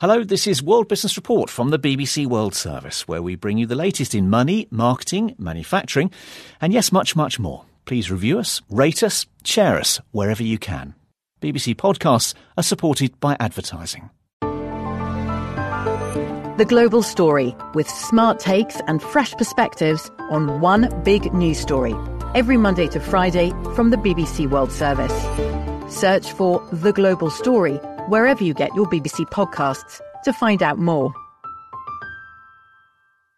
Hello, this is World Business Report from the BBC World Service, where we bring you the latest in money, marketing, manufacturing, and yes, much, much more. Please review us, rate us, share us wherever you can. BBC podcasts are supported by advertising. The Global Story, with smart takes and fresh perspectives on one big news story. Every Monday to Friday from the BBC World Service. Search for The Global Story wherever you get your BBC podcasts to find out more.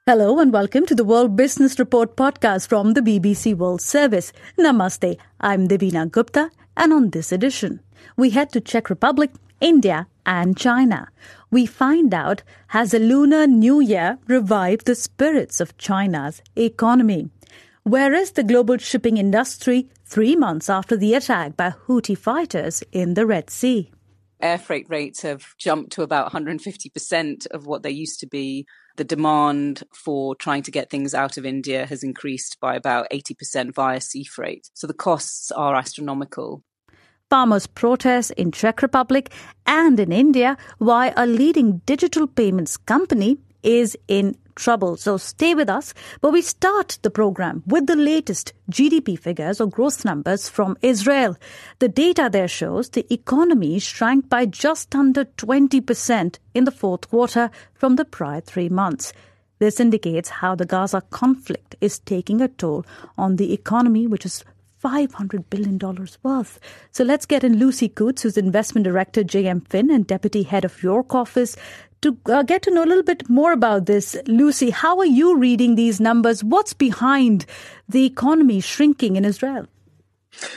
Hello and welcome to the World Business Report podcast from the BBC World Service. Namaste. I'm Devina Gupta and on this edition, we head to Czech Republic, India and China. We find out has a Lunar New Year revived the spirits of China's economy? Where is the global shipping industry three months after the attack by Houthi fighters in the Red Sea? Air freight rates have jumped to about 150% of what they used to be. The demand for trying to get things out of India has increased by about 80% via sea freight. So the costs are astronomical. Farmers protest in Czech Republic and in India why a leading digital payments company is in trouble. So stay with us. But we start the program with the latest GDP figures or growth numbers from Israel. The data there shows the economy shrank by just under 20% in the fourth quarter from the prior three months. This indicates how the Gaza conflict is taking a toll on the economy, which is $500 billion worth. So let's get in Lucy Coutts, who's Investment Director, JM Finn and Deputy Head of York Office, to uh, get to know a little bit more about this, Lucy, how are you reading these numbers? What's behind the economy shrinking in Israel?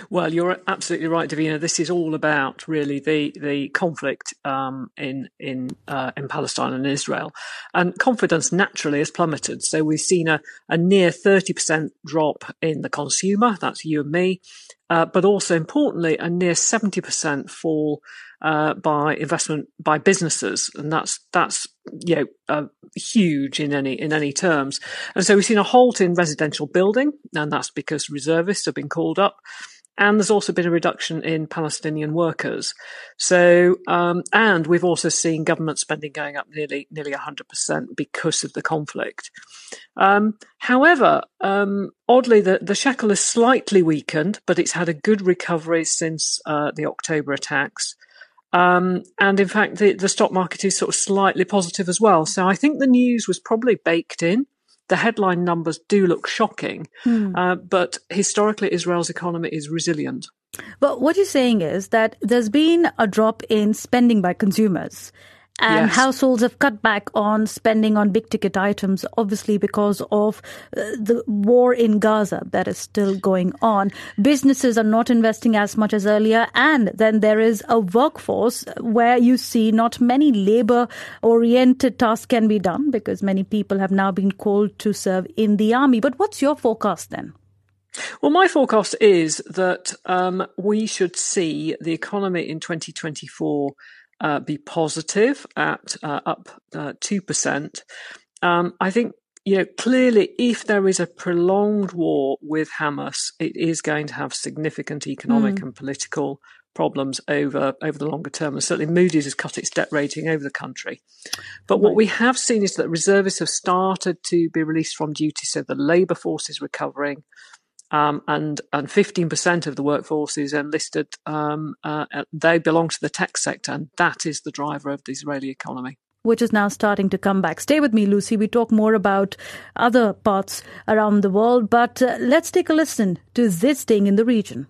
Well, you're absolutely right, Devina. This is all about really the the conflict um, in in uh, in Palestine and Israel, and confidence naturally has plummeted. So we've seen a, a near thirty percent drop in the consumer. That's you and me, uh, but also importantly, a near seventy percent fall uh, by investment by businesses, and that's that's you know uh, huge in any in any terms. And so we've seen a halt in residential building, and that's because reservists have been called up. And there's also been a reduction in Palestinian workers. So, um, and we've also seen government spending going up nearly nearly 100% because of the conflict. Um, however, um, oddly, the, the shekel is slightly weakened, but it's had a good recovery since uh, the October attacks. Um, and in fact, the, the stock market is sort of slightly positive as well. So I think the news was probably baked in. The headline numbers do look shocking, hmm. uh, but historically, Israel's economy is resilient. But what you're saying is that there's been a drop in spending by consumers and yes. households have cut back on spending on big ticket items, obviously because of uh, the war in Gaza that is still going on. Businesses are not investing as much as earlier, and then there is a workforce where you see not many labor oriented tasks can be done because many people have now been called to serve in the army. But what's your forecast then? Well, my forecast is that um, we should see the economy in 2024 uh, be positive at uh, up uh, two percent. Um, I think you know clearly if there is a prolonged war with Hamas, it is going to have significant economic mm. and political problems over over the longer term. And certainly Moody's has cut its debt rating over the country. But what we have seen is that reservists have started to be released from duty, so the labour force is recovering um, and and 15% of the workforce is enlisted. Um, uh, they belong to the tech sector, and that is the driver of the Israeli economy which is now starting to come back. Stay with me, Lucy. We talk more about other parts around the world, but uh, let's take a listen to this thing in the region.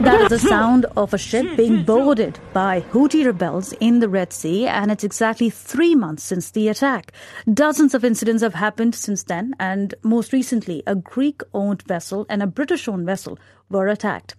That is the sound of a ship being boarded by Houthi rebels in the Red Sea, and it's exactly three months since the attack. Dozens of incidents have happened since then, and most recently, a Greek owned vessel and a British owned vessel were attacked.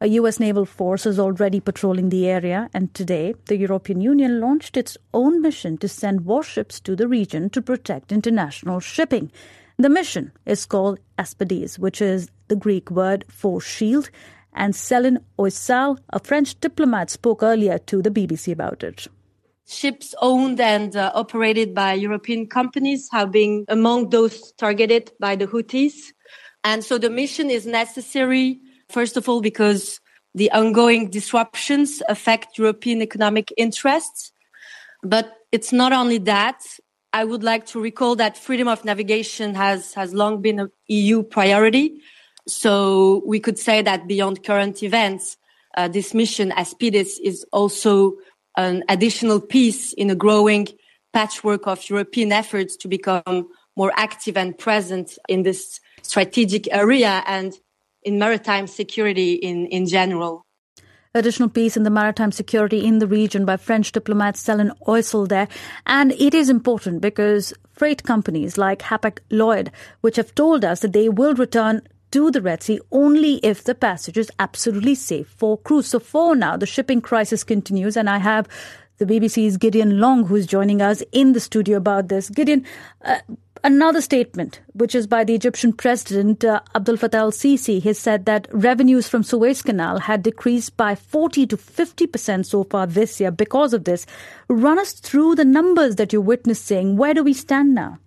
A US naval force is already patrolling the area, and today the European Union launched its own mission to send warships to the region to protect international shipping. The mission is called Aspides, which is the Greek word for shield, and Céline Oissal, a French diplomat, spoke earlier to the BBC about it. Ships owned and uh, operated by European companies have been among those targeted by the Houthis. And so the mission is necessary First of all, because the ongoing disruptions affect European economic interests. But it's not only that. I would like to recall that freedom of navigation has, has long been an EU priority. So we could say that beyond current events, uh, this mission, Aspides, is also an additional piece in a growing patchwork of European efforts to become more active and present in this strategic area and in maritime security in, in general. Additional piece in the maritime security in the region by French diplomat Céline Oissel there. And it is important because freight companies like Hapag Lloyd, which have told us that they will return to the Red Sea only if the passage is absolutely safe for crews. So for now, the shipping crisis continues, and I have the BBC's Gideon Long who's joining us in the studio about this. Gideon, uh, Another statement, which is by the Egyptian President uh, Abdel Fattah al Sisi, has said that revenues from Suez Canal had decreased by 40 to 50% so far this year because of this. Run us through the numbers that you're witnessing. Where do we stand now?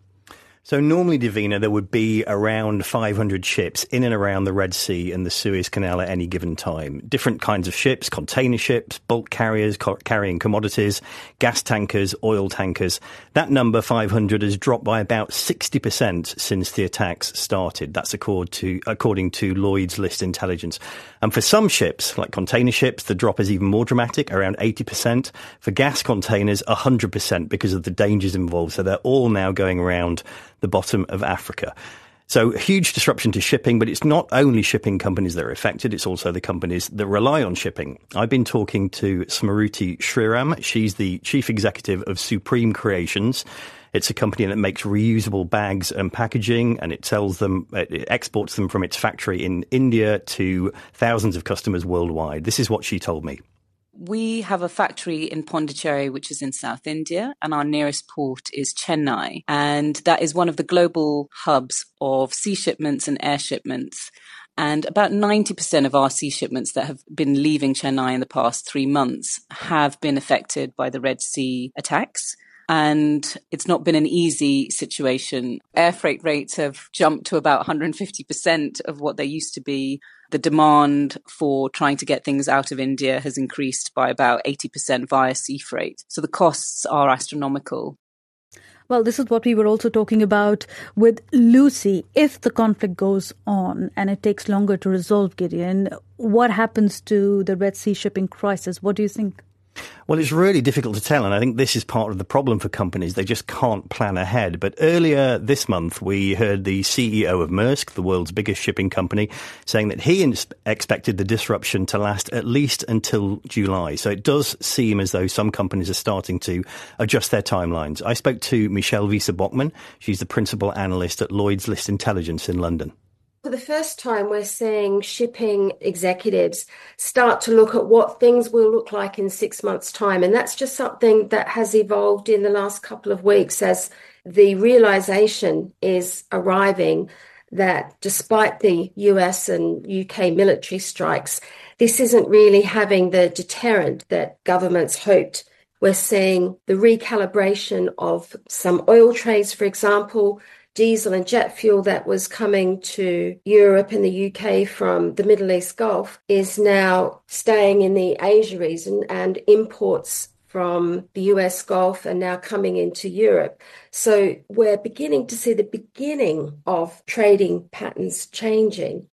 So normally, Devina, there would be around 500 ships in and around the Red Sea and the Suez Canal at any given time. Different kinds of ships, container ships, bulk carriers carrying commodities, gas tankers, oil tankers. That number, 500, has dropped by about 60% since the attacks started. That's according to, according to Lloyd's List Intelligence. And for some ships, like container ships, the drop is even more dramatic, around 80%. For gas containers, 100% because of the dangers involved. So they're all now going around the bottom of Africa. So huge disruption to shipping, but it's not only shipping companies that are affected, it's also the companies that rely on shipping. I've been talking to Smruti Sriram. She's the chief executive of Supreme Creations. It's a company that makes reusable bags and packaging, and it sells them, it exports them from its factory in India to thousands of customers worldwide. This is what she told me we have a factory in Pondicherry, which is in South India, and our nearest port is Chennai. And that is one of the global hubs of sea shipments and air shipments. And about 90% of our sea shipments that have been leaving Chennai in the past three months have been affected by the Red Sea attacks. And it's not been an easy situation. Air freight rates have jumped to about 150% of what they used to be the demand for trying to get things out of India has increased by about 80% via sea freight. So the costs are astronomical. Well, this is what we were also talking about with Lucy. If the conflict goes on and it takes longer to resolve, Gideon, what happens to the Red Sea shipping crisis? What do you think? Well, it's really difficult to tell, and I think this is part of the problem for companies. They just can't plan ahead. But earlier this month, we heard the CEO of Maersk, the world's biggest shipping company, saying that he expected the disruption to last at least until July. So it does seem as though some companies are starting to adjust their timelines. I spoke to Michelle Wiese Bockmann. She's the principal analyst at Lloyd's List Intelligence in London. For the first time, we're seeing shipping executives start to look at what things will look like in six months' time. And that's just something that has evolved in the last couple of weeks as the realization is arriving that despite the US and UK military strikes, this isn't really having the deterrent that governments hoped. We're seeing the recalibration of some oil trades, for example, diesel and jet fuel that was coming to Europe and the UK from the Middle East Gulf is now staying in the Asia region and imports from the US Gulf and now coming into Europe. So we're beginning to see the beginning of trading patterns changing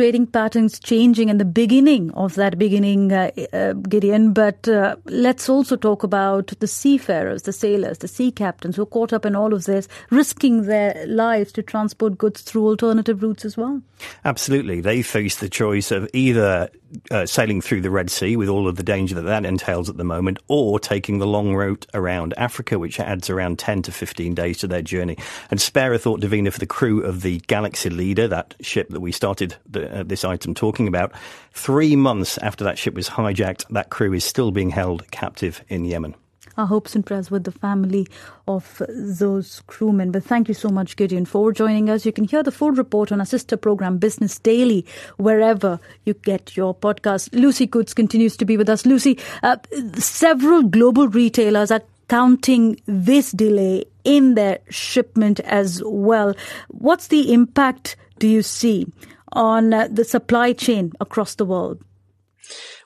trading patterns changing and the beginning of that beginning, uh, uh, Gideon. But uh, let's also talk about the seafarers, the sailors, the sea captains who are caught up in all of this, risking their lives to transport goods through alternative routes as well. Absolutely. They face the choice of either uh, sailing through the Red Sea with all of the danger that that entails at the moment, or taking the long route around Africa, which adds around 10 to 15 days to their journey. And spare a thought, Devina, for the crew of the Galaxy Leader, that ship that we started the, uh, this item talking about. Three months after that ship was hijacked, that crew is still being held captive in Yemen our hopes and prayers with the family of those crewmen. But thank you so much, Gideon, for joining us. You can hear the full report on our sister program, Business Daily, wherever you get your podcast. Lucy Coutts continues to be with us. Lucy, uh, several global retailers are counting this delay in their shipment as well. What's the impact do you see on uh, the supply chain across the world?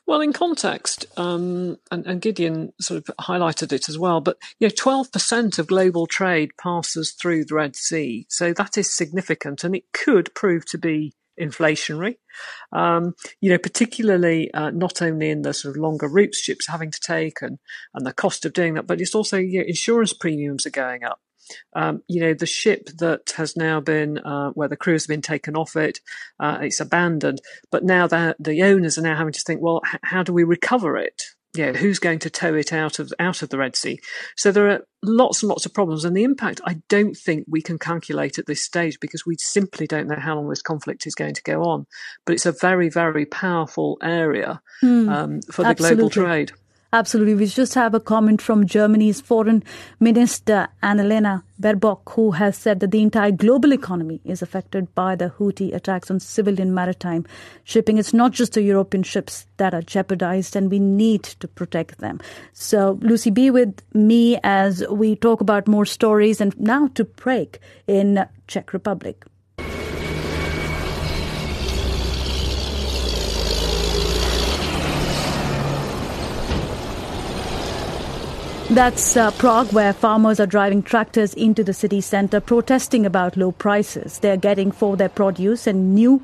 Well, in context, um, and, and, Gideon sort of highlighted it as well, but you know, 12% of global trade passes through the Red Sea, so that is significant, and it could prove to be inflationary. Um, you know, particularly uh, not only in the sort of longer routes ships having to take and and the cost of doing that, but it's also you know, insurance premiums are going up. Um, you know, the ship that has now been, uh, where the crew has been taken off it, uh, it's abandoned. But now that the owners are now having to think, well, h- how do we recover it? Yeah, who's going to tow it out of out of the Red Sea? So there are lots and lots of problems, and the impact I don't think we can calculate at this stage because we simply don't know how long this conflict is going to go on. But it's a very, very powerful area mm, um, for the absolutely. global trade. Absolutely. We just have a comment from Germany's foreign minister, Annalena Baerbock, who has said that the entire global economy is affected by the Houthi attacks on civilian maritime shipping. It's not just the European ships that are jeopardized, and we need to protect them. So, Lucy, be with me as we talk about more stories and now to Prague in Czech Republic. That's uh, Prague, where farmers are driving tractors into the city centre, protesting about low prices they're getting for their produce and new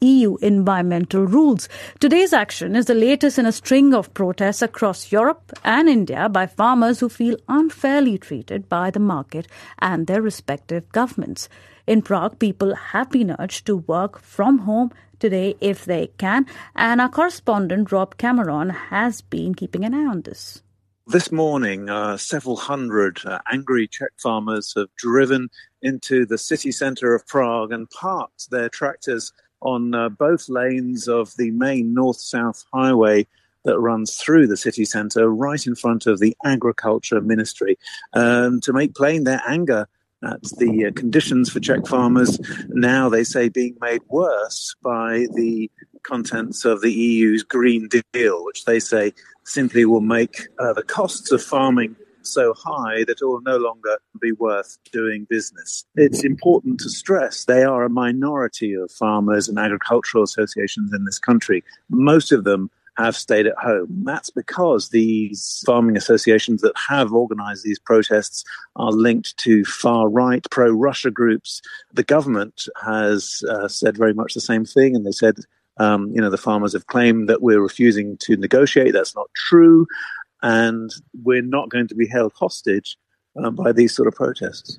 EU environmental rules. Today's action is the latest in a string of protests across Europe and India by farmers who feel unfairly treated by the market and their respective governments. In Prague, people have been urged to work from home today if they can, and our correspondent Rob Cameron has been keeping an eye on this. This morning, uh, several hundred uh, angry Czech farmers have driven into the city centre of Prague and parked their tractors on uh, both lanes of the main north south highway that runs through the city centre, right in front of the Agriculture Ministry, um, to make plain their anger at the uh, conditions for Czech farmers now, they say, being made worse by the contents of the EU's Green Deal, which they say simply will make uh, the costs of farming so high that it will no longer be worth doing business. It's important to stress they are a minority of farmers and agricultural associations in this country. Most of them have stayed at home. That's because these farming associations that have organized these protests are linked to far right pro Russia groups. The government has uh, said very much the same thing, and they said um, you know, the farmers have claimed that we're refusing to negotiate. That's not true. And we're not going to be held hostage um, by these sort of protests.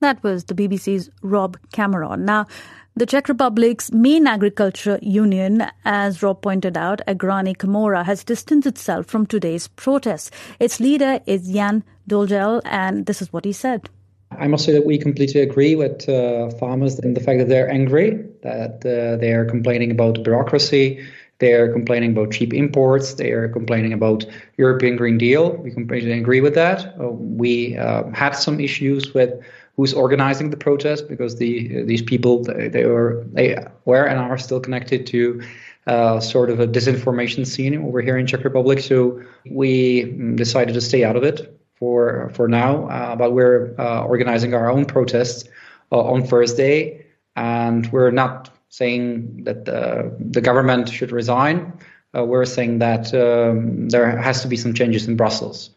That was the BBC's Rob Cameron. Now, the Czech Republic's main agriculture union, as Rob pointed out, Agrární komora, has distanced itself from today's protests. Its leader is Jan Doležal, and this is what he said. I must say that we completely agree with uh, farmers in the fact that they're angry, that uh, they are complaining about bureaucracy, they are complaining about cheap imports, they are complaining about European Green Deal. We completely agree with that. Uh, we uh, had some issues with who's organizing the protest because the these people they, they were they were and are still connected to uh, sort of a disinformation scene over here in Czech Republic. So we mm, decided to stay out of it for for now, uh, but we're uh, organizing our own protests uh, on Thursday, and we're not saying that the, the government should resign. Uh, we're saying that um, there has to be some changes in Brussels.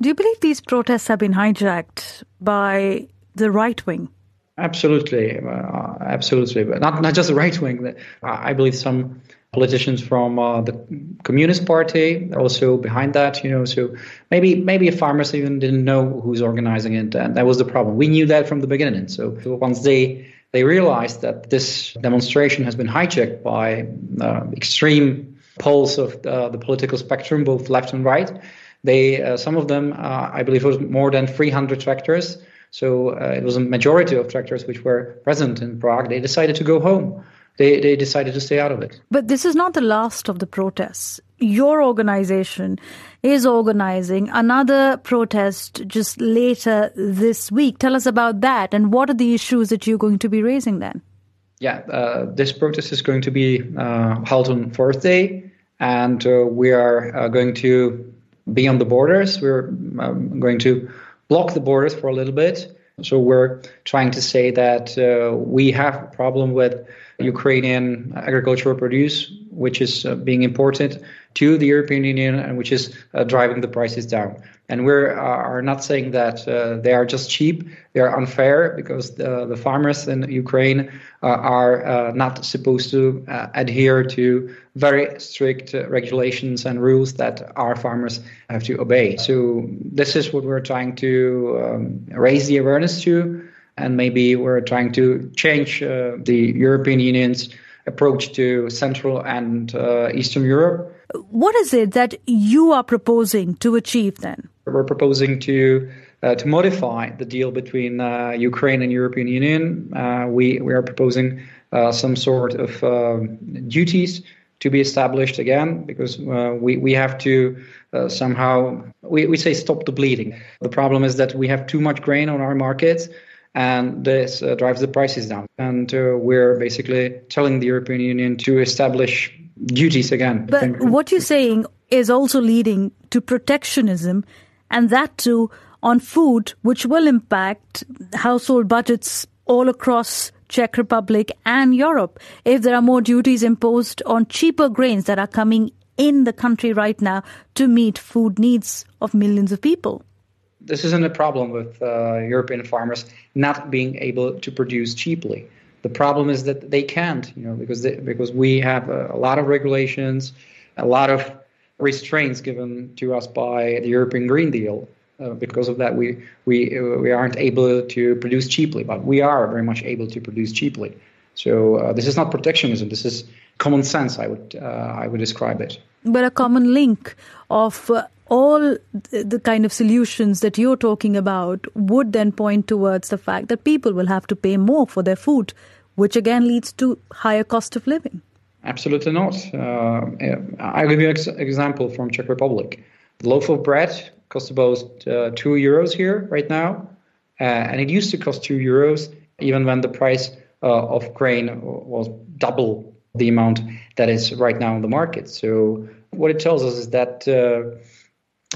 Do you believe these protests have been hijacked by the right wing? Absolutely, uh, absolutely, but not not just the right wing. I believe some politicians from uh, the Communist Party also behind that. You know, so maybe maybe a farmers even didn't know who's organizing it, and that was the problem. We knew that from the beginning. So once they they realized that this demonstration has been hijacked by uh, extreme poles of uh, the political spectrum, both left and right. They uh, some of them, uh, I believe, was more than 300 tractors. So uh, it was a majority of tractors which were present in Prague. They decided to go home they, they decided to stay out of it. But this is not the last of the protests. Your organization is organizing another protest just later this week. Tell us about that and what are the issues that you're going to be raising then? Yeah, uh, this protest is going to be uh, held on Thursday, and uh, we are uh, going to be on the borders. We're um, going to block the borders for a little bit. So we're trying to say that uh, we have a problem with Ukrainian agricultural produce, which is uh, being imported to the European Union and which is uh, driving the prices down. And we uh, are not saying that uh, they are just cheap, they are unfair because the, the farmers in Ukraine uh, are not supposed to adhere to very strict regulations and rules that our farmers have to obey. So, this is what we're trying to um, raise the awareness to and maybe we're trying to change uh, the European Union's approach to Central and uh, Eastern Europe. What is it that you are proposing to achieve then? We're proposing to uh, to modify the deal between uh, Ukraine and European Union. Uh, we we are proposing uh, some sort of duties to be established again because we we have to somehow we, we say stop the bleeding. The problem is that we have too much grain on our markets and this uh, drives the prices down. And uh, we're basically telling the European Union to establish duties again. But what you're saying is also leading to protectionism, and that too on food, which will impact household budgets all across Czech Republic and Europe if there are more duties imposed on cheaper grains that are coming in the country right now to meet food needs of millions of people this isn't a problem with uh, European farmers not being able to produce cheaply. The problem is that they can't, you know, because they, because we have a, a, lot of regulations, a lot of restraints given to us by the European Green Deal. Uh, because of that, we we we aren't able to produce cheaply, but we are very much able to produce cheaply. So uh, this is not protectionism. This is common sense. I would uh, I would describe it. But a common link of uh, all the kind of solutions that you're talking about would then point towards the fact that people will have to pay more for their food, which again leads to higher cost of living. Absolutely not. Uh, I'll give you an ex- example from Czech Republic. The loaf of bread costs about uh, two euros here right now, uh, and it used to cost two euros even when the price uh, of grain was double the amount that is right now in the market. So what it tells us is that uh,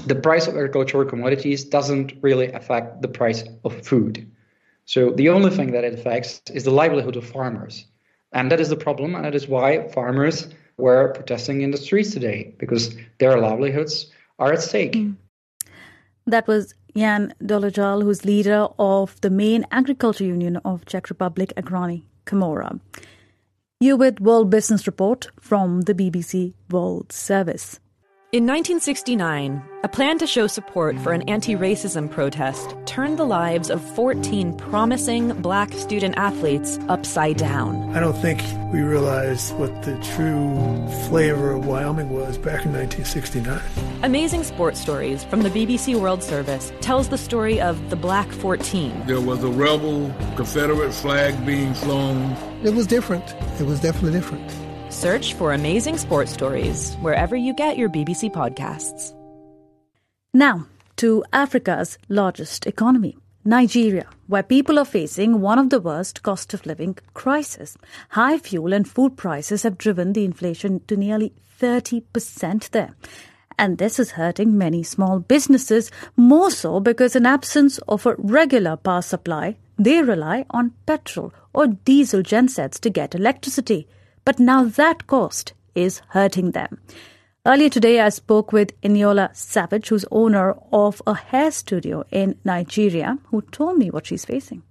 the price of agricultural commodities doesn't really affect the price of food. So the only thing that it affects is the livelihood of farmers. And that is the problem, and that is why farmers were protesting in the streets today, because their livelihoods are at stake. Mm. That was Jan Doležal, who's leader of the main agriculture union of Czech Republic, Agrární Komora. You with World Business Report from the BBC World Service. In 1969, a plan to show support for an anti racism protest turned the lives of 14 promising black student athletes upside down. I don't think we realized what the true flavor of Wyoming was back in 1969. Amazing Sports Stories from the BBC World Service tells the story of the Black 14. There was a rebel Confederate flag being flown. It was different. It was definitely different. Search for Amazing Sports Stories wherever you get your BBC podcasts. Now, to Africa's largest economy. Nigeria, where people are facing one of the worst cost of living crises. High fuel and food prices have driven the inflation to nearly 30% there. And this is hurting many small businesses, more so because in absence of a regular power supply, they rely on petrol or diesel gensets to get electricity. But now that cost is hurting them. Earlier today, I spoke with Eniola Savage, who's owner of a hair studio in Nigeria, who told me what she's facing.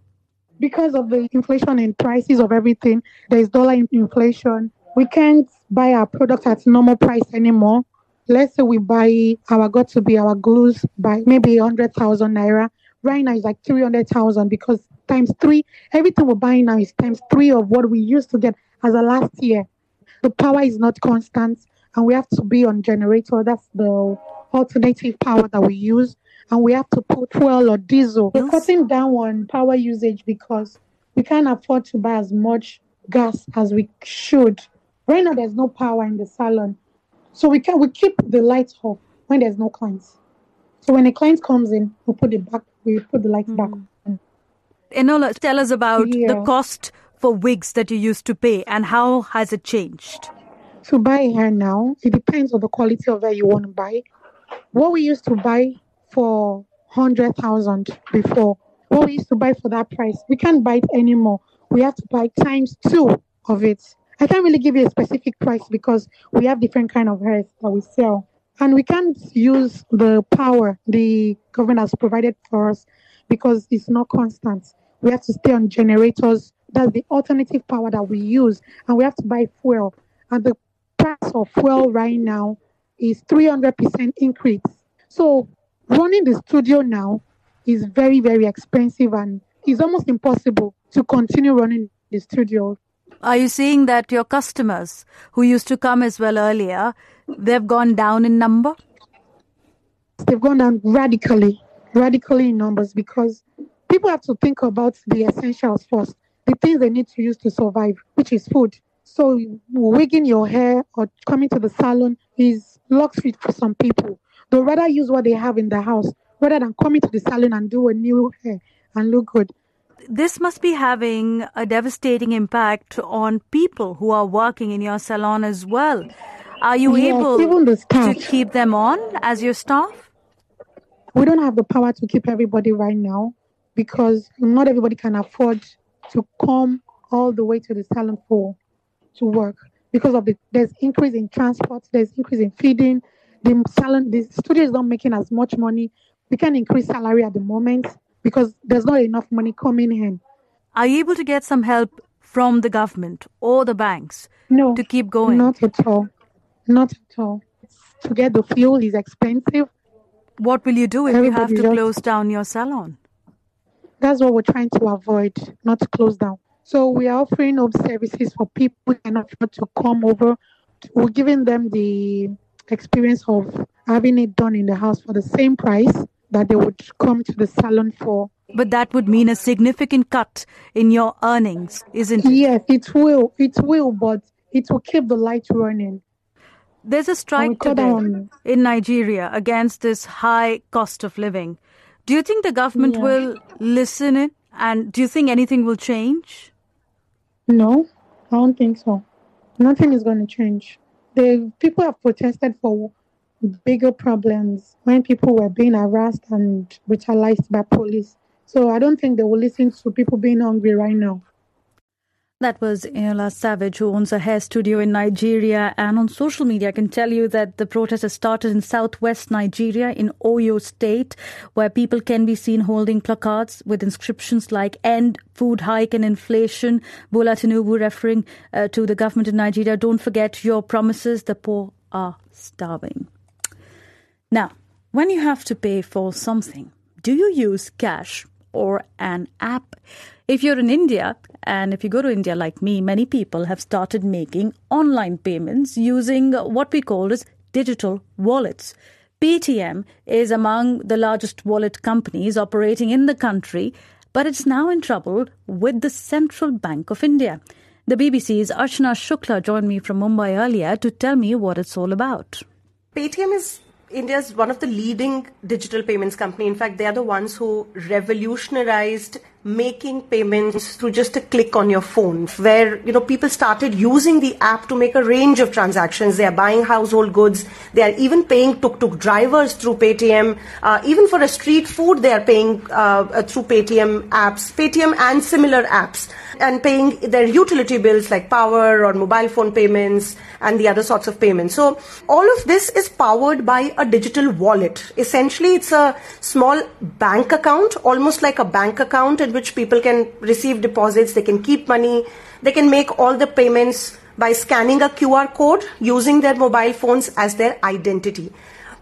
Because of the inflation in prices of everything, there's dollar inflation. We can't buy our products at normal price anymore. Let's say we buy our got to be our glues by maybe 100,000 naira. Right now it's like 300,000 because times three, everything we're buying now is times three of what we used to get as a last year. The power is not constant and we have to be on generator. That's the alternative power that we use. And we have to put fuel or diesel. We're cutting down on power usage because we can't afford to buy as much gas as we should. Right now there's no power in the salon. So we can we keep the lights off when there's no clients. So when a client comes in, we put it back, we put the lights mm. back on. Eniola, tell us about yeah. the cost for wigs that you used to pay and how has it changed? To buy hair now, it depends on the quality of hair you want to buy. What we used to buy for 100,000 before, what we used to buy for that price, we can't buy it anymore. We have to buy times two of it. I can't really give you a specific price because we have different kind of hairs that we sell. And we can't use the power the government has provided for us because it's not constant. We have to stay on generators. That's the alternative power that we use. And we have to buy fuel. And the price of fuel right now is 300% increase. So running the studio now is very, very expensive and it's almost impossible to continue running the studio. Are you seeing that your customers who used to come as well earlier, they've gone down in number? They've gone down radically, radically in numbers because people have to think about the essentials first, the things they need to use to survive, which is food. So wigging your hair or coming to the salon is luxury for some people. They'd rather use what they have in the house rather than coming to the salon and do a new hair and look good. This must be having a devastating impact on people who are working in your salon as well. Are you Yes, able even the staff. to keep them on as your staff? we don't have the power to keep everybody right now because not everybody can afford to come all the way to the salon for to work because of the there's increase in transport, there's increase in feeding. The salon, the studio is not making as much money. We can increase salary at the moment because there's not enough money coming in. Are you able to get some help from the government or the banks No, to keep going? Not at all. Not at all. To get the fuel is expensive. What will you do if you have to just- close down your salon? That's what we're trying to avoid, not to close down. So we are offering home services for people who cannot afford to come over. We're giving them the experience of having it done in the house for the same price that they would come to the salon for. But that would mean a significant cut in your earnings, isn't it? Yes, it will. It will, but it will keep the light running. There's a strike today in Nigeria against this high cost of living. Do you think the government Yeah. will listen in? And do you think anything will change? No, I don't think so. Nothing is going to change. The people have protested for bigger problems when people were being harassed and brutalized by police. So I don't think they will listen to people being hungry right now. That was Eniola Savage, who owns a hair studio in Nigeria. And on social media, I can tell you that the protest has started in southwest Nigeria, in Oyo State, where people can be seen holding placards with inscriptions like End Food Hike and Inflation. Bola Tinubu referring uh, to the government in Nigeria. Don't forget your promises. The poor are starving. Now, when you have to pay for something, do you use cash or an app? If you're in India, and if you go to India like me, many people have started making online payments using what we call as digital wallets. Paytm is among the largest wallet companies operating in the country, but it's now in trouble with the Central Bank of India. The BBC's Archana Shukla joined me from Mumbai earlier to tell me what it's all about. Paytm is India's one of the leading digital payments company. In fact, they are the ones who revolutionized making payments through just a click on your phone where you know people started using the app to make a range of transactions they are buying household goods they are even paying tuk-tuk drivers through paytm uh, even for a street food they are paying uh, uh, through paytm apps paytm and similar apps and paying their utility bills like power or mobile phone payments and the other sorts of payments. So all of this is powered by a digital wallet. Essentially, it's a small bank account, almost like a bank account which people can receive deposits, they can keep money, they can make all the payments by scanning a QR code using their mobile phones as their identity.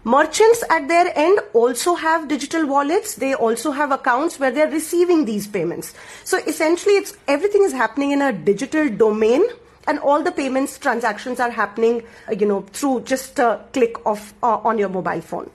Merchants at their end also have digital wallets. They also have accounts where they're receiving these payments. So essentially, it's everything is happening in a digital domain, and all the payments transactions are happening, you know, through just a click of uh, on your mobile phone.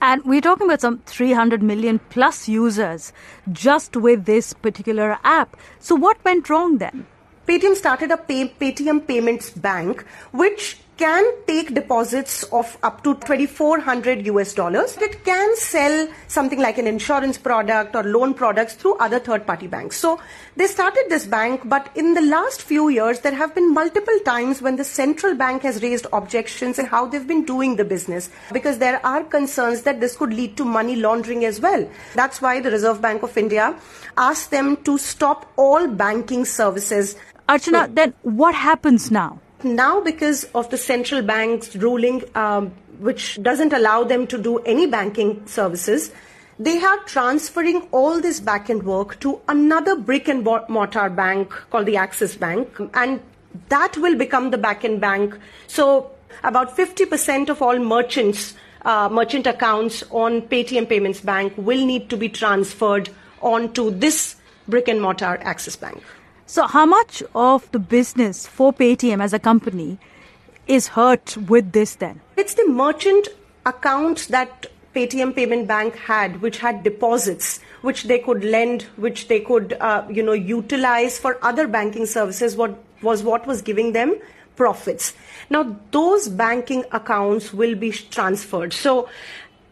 And we're talking about some 300 million plus users just with this particular app. So, what went wrong then? Paytm started a pay, Paytm Payments Bank, which can take deposits of up to 2400 US dollars. It can sell something like an insurance product or loan products through other third party banks. So they started this bank, but in the last few years, there have been multiple times when the central bank has raised objections in how they've been doing the business because there are concerns that this could lead to money laundering as well. That's why the Reserve Bank of India asked them to stop all banking services Archana, so, then what happens now? Now, because of the central bank's ruling, um, which doesn't allow them to do any banking services, they are transferring all this back end work to another brick and mortar bank called the Axis Bank. And that will become the back end bank. So about 50% of all merchants, uh, merchant accounts on Paytm Payments Bank will need to be transferred onto this brick and mortar Axis Bank. So, how much of the business for Paytm as a company is hurt with this then? It's the merchant accounts that Paytm Payment Bank had, which had deposits, which they could lend, which they could, uh, you know, utilize for other banking services. What was what was giving them profits. Now, those banking accounts will be transferred. So,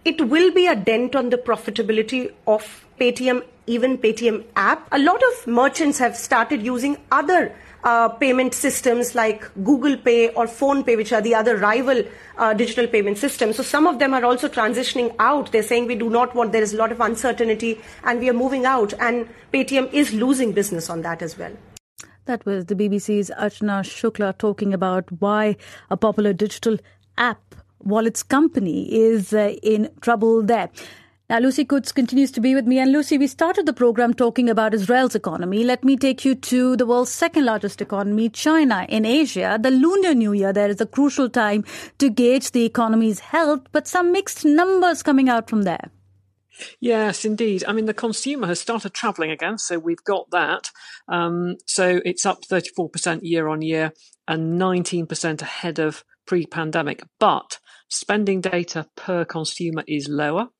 it will be a dent on the profitability of Paytm, even Paytm app. A lot of merchants have started using other uh, payment systems like Google Pay or PhonePe, which are the other rival uh, digital payment systems. So some of them are also transitioning out. They're saying we do not want, there is a lot of uncertainty and we are moving out. And Paytm is losing business on that as well. That was the BBC's Archana Shukla talking about why a popular digital app wallets company is uh, in trouble there. Now, Lucy Coutts continues to be with me. And Lucy, we started the program talking about Israel's economy. Let me take you to the world's second largest economy, China. In Asia, the Lunar New Year there is a crucial time to gauge the economy's health, but some mixed numbers coming out from there. Yes, indeed. I mean, the consumer has started travelling again, so we've got that. Um, so it's up 34% year on year and 19% ahead of pre pandemic. But spending data per consumer is lower.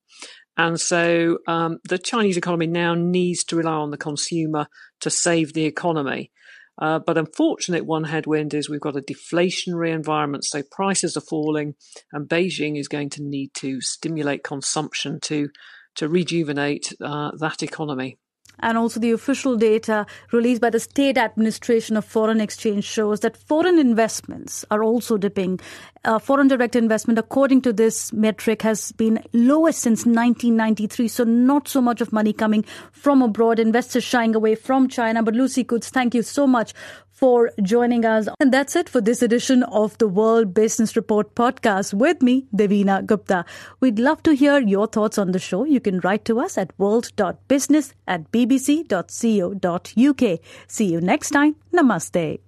And so um, the Chinese economy now needs to rely on the consumer to save the economy. Uh, but unfortunate one headwind is we've got a deflationary environment, so prices are falling, and Beijing is going to need to stimulate consumption to to rejuvenate uh, that economy and also the official data released by the State Administration of Foreign Exchange shows that foreign investments are also dipping. Uh, foreign direct investment, according to this metric, has been lowest since 1993. So not so much of money coming from abroad, investors shying away from China. But Lucy Coutts, thank you so much for joining us. And that's it for this edition of the World Business Report podcast with me, Devina Gupta. We'd love to hear your thoughts on the show. You can write to us at world.business at bbc.co.uk. See you next time. Namaste.